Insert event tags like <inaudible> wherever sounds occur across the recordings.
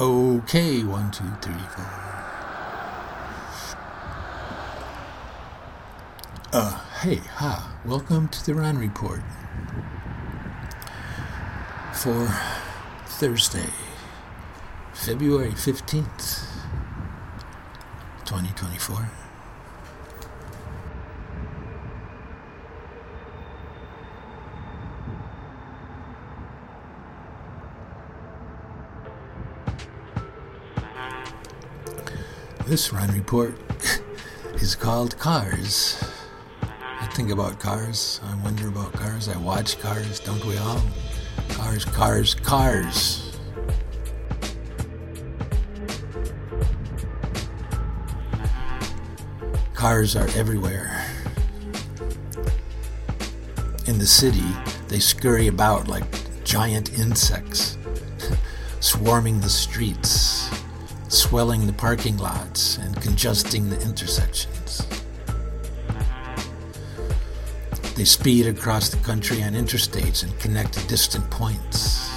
Okay, one, two, three, four. Uh, hey, ha, welcome to the Ron Report for Thursday, February 15th, 2024. This Run Report <laughs> is called Cars. I think about cars. I wonder about cars. I watch cars, don't we all? Cars, cars, cars. Cars are everywhere. In the city, they scurry about like giant insects, <laughs> swarming the streets swelling the parking lots and congesting the intersections. They speed across the country on interstates and connect distant points.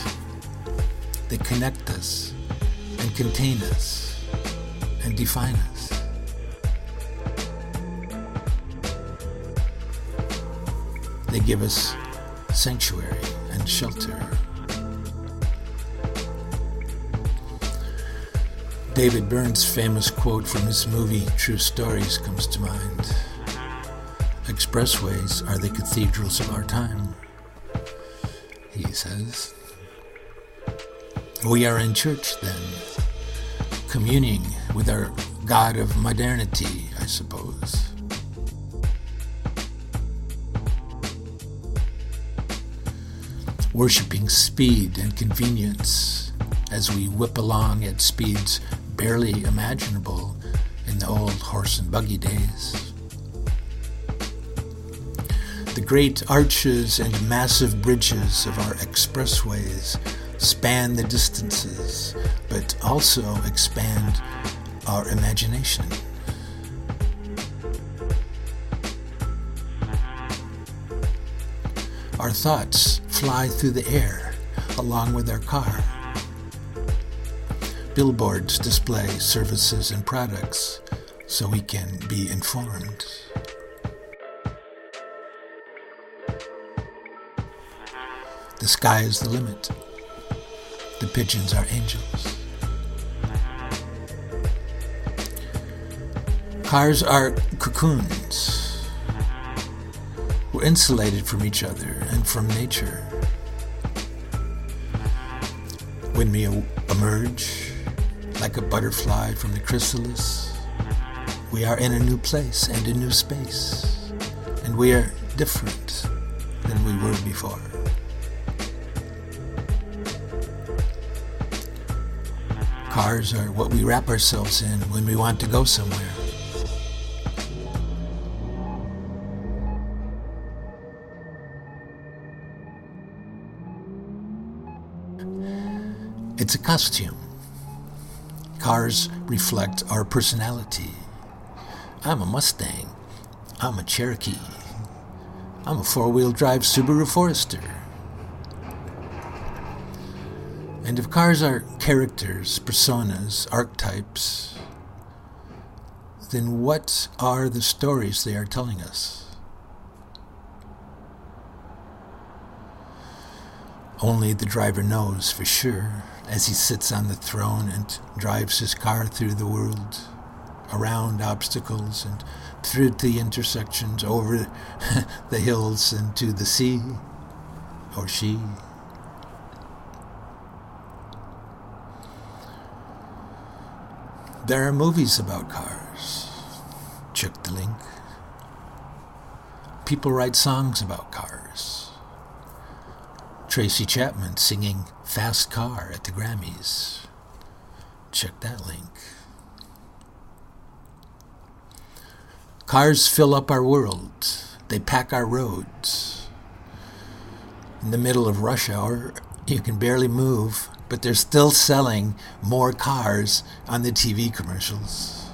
They connect us and contain us and define us. They give us sanctuary and shelter. David Byrne's famous quote from his movie True Stories comes to mind. Expressways are the cathedrals of our time, he says. We are in church then, communing with our God of modernity, I suppose. Worshipping speed and convenience as we whip along at speeds barely imaginable in the old horse and buggy days. The great arches and massive bridges of our expressways span the distances, but also expand our imagination. Our thoughts fly through the air along with our car. Billboards display services and products so we can be informed. The sky is the limit. The pigeons are angels. Cars are cocoons. We're insulated from each other and from nature. When we emerge, like a butterfly from the chrysalis. We are in a new place and a new space, and we are different than we were before. Cars are what we wrap ourselves in when we want to go somewhere. It's a costume. Cars reflect our personality. I'm a Mustang. I'm a Cherokee. I'm a four wheel drive Subaru Forester. And if cars are characters, personas, archetypes, then what are the stories they are telling us? Only the driver knows for sure as he sits on the throne and drives his car through the world, around obstacles and through the intersections, over <laughs> the hills and to the sea, or she. There are movies about cars. Check the link. People write songs about cars. Tracy Chapman singing Fast Car at the Grammys. Check that link. Cars fill up our world. They pack our roads. In the middle of rush hour, you can barely move, but they're still selling more cars on the TV commercials.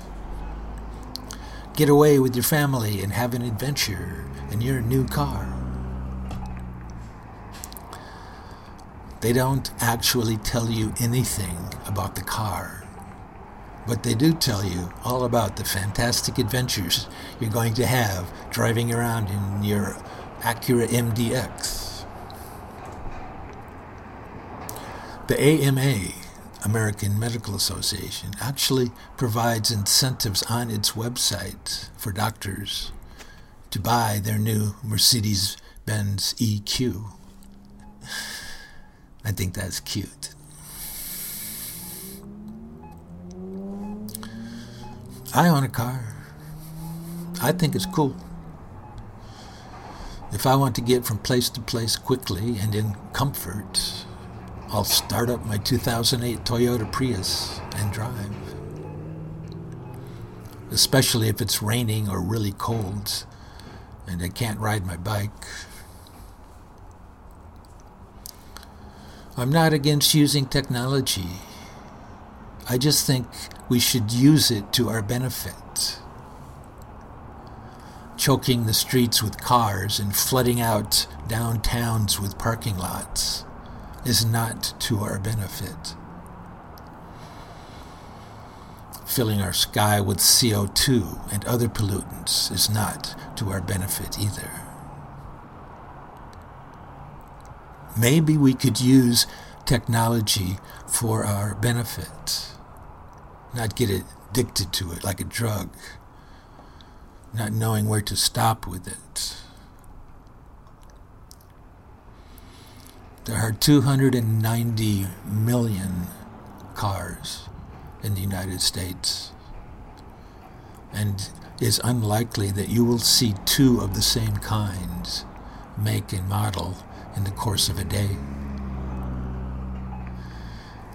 Get away with your family and have an adventure in your new car. They don't actually tell you anything about the car. But they do tell you all about the fantastic adventures you're going to have driving around in your Acura MDX. The AMA, American Medical Association, actually provides incentives on its website for doctors to buy their new Mercedes Benz EQ. I think that's cute. I own a car. I think it's cool. If I want to get from place to place quickly and in comfort, I'll start up my 2008 Toyota Prius and drive. Especially if it's raining or really cold and I can't ride my bike. I'm not against using technology. I just think we should use it to our benefit. Choking the streets with cars and flooding out downtowns with parking lots is not to our benefit. Filling our sky with CO2 and other pollutants is not to our benefit either. Maybe we could use technology for our benefit not get addicted to it like a drug, not knowing where to stop with it. There are 290 million cars in the United States, and it's unlikely that you will see two of the same kinds, make and model, in the course of a day.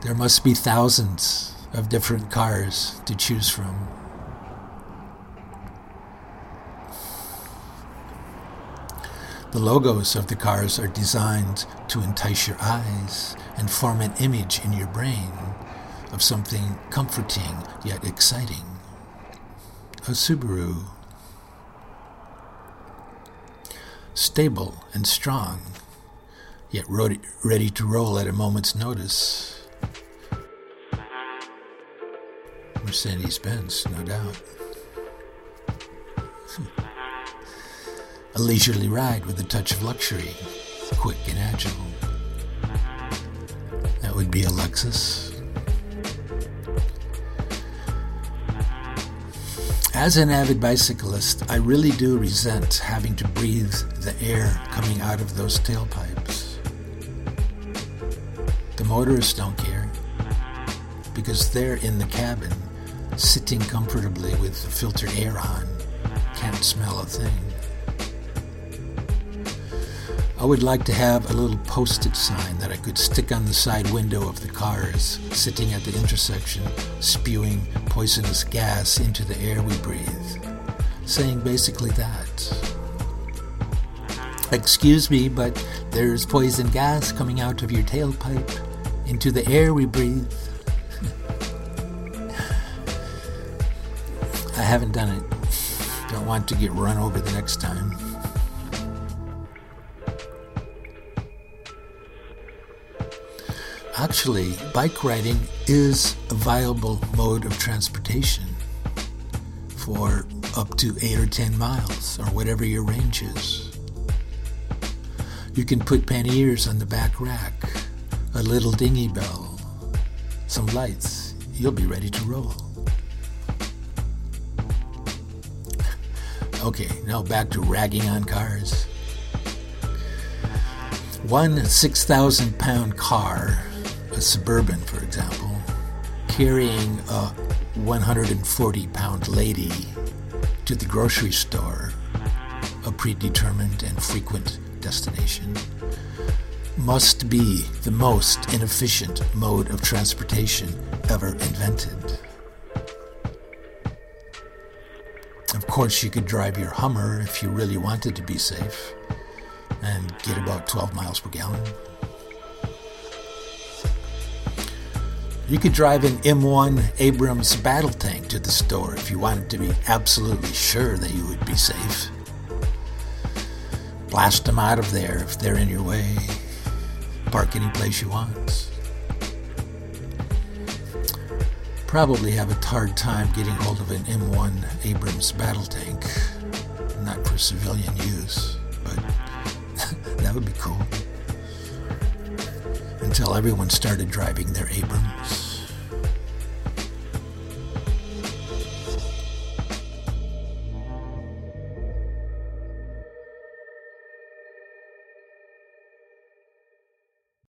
There must be thousands of different cars to choose from. The logos of the cars are designed to entice your eyes and form an image in your brain of something comforting yet exciting. A Subaru. Stable and strong, yet ready to roll at a moment's notice. Mercedes Benz, no doubt. Hmm. a leisurely ride with a touch of luxury, quick and agile. That would be a Lexus. As an avid bicyclist, I really do resent having to breathe the air coming out of those tailpipes. Motorists don't care because they're in the cabin sitting comfortably with the filtered air on, can't smell a thing. I would like to have a little post-it sign that I could stick on the side window of the cars sitting at the intersection, spewing poisonous gas into the air we breathe, saying basically that. Excuse me, but there's poison gas coming out of your tailpipe into the air we breathe. I haven't done it. Don't want to get run over the next time. Actually, bike riding is a viable mode of transportation for up to 8 or 10 miles or whatever your range is. You can put panniers on the back rack, a little dinghy bell, some lights. You'll be ready to roll. Okay, now back to ragging on cars. One 6,000 pound car, a Suburban for example, carrying a 140 pound lady to the grocery store, a predetermined and frequent destination, must be the most inefficient mode of transportation ever invented. Of course, you could drive your Hummer if you really wanted to be safe and get about 12 miles per gallon. You could drive an M1 Abrams battle tank to the store if you wanted to be absolutely sure that you would be safe. Blast them out of there if they're in your way. Park any place you want. probably have a hard time getting hold of an M1 Abrams battle tank. Not for civilian use, but <laughs> that would be cool. Until everyone started driving their Abrams.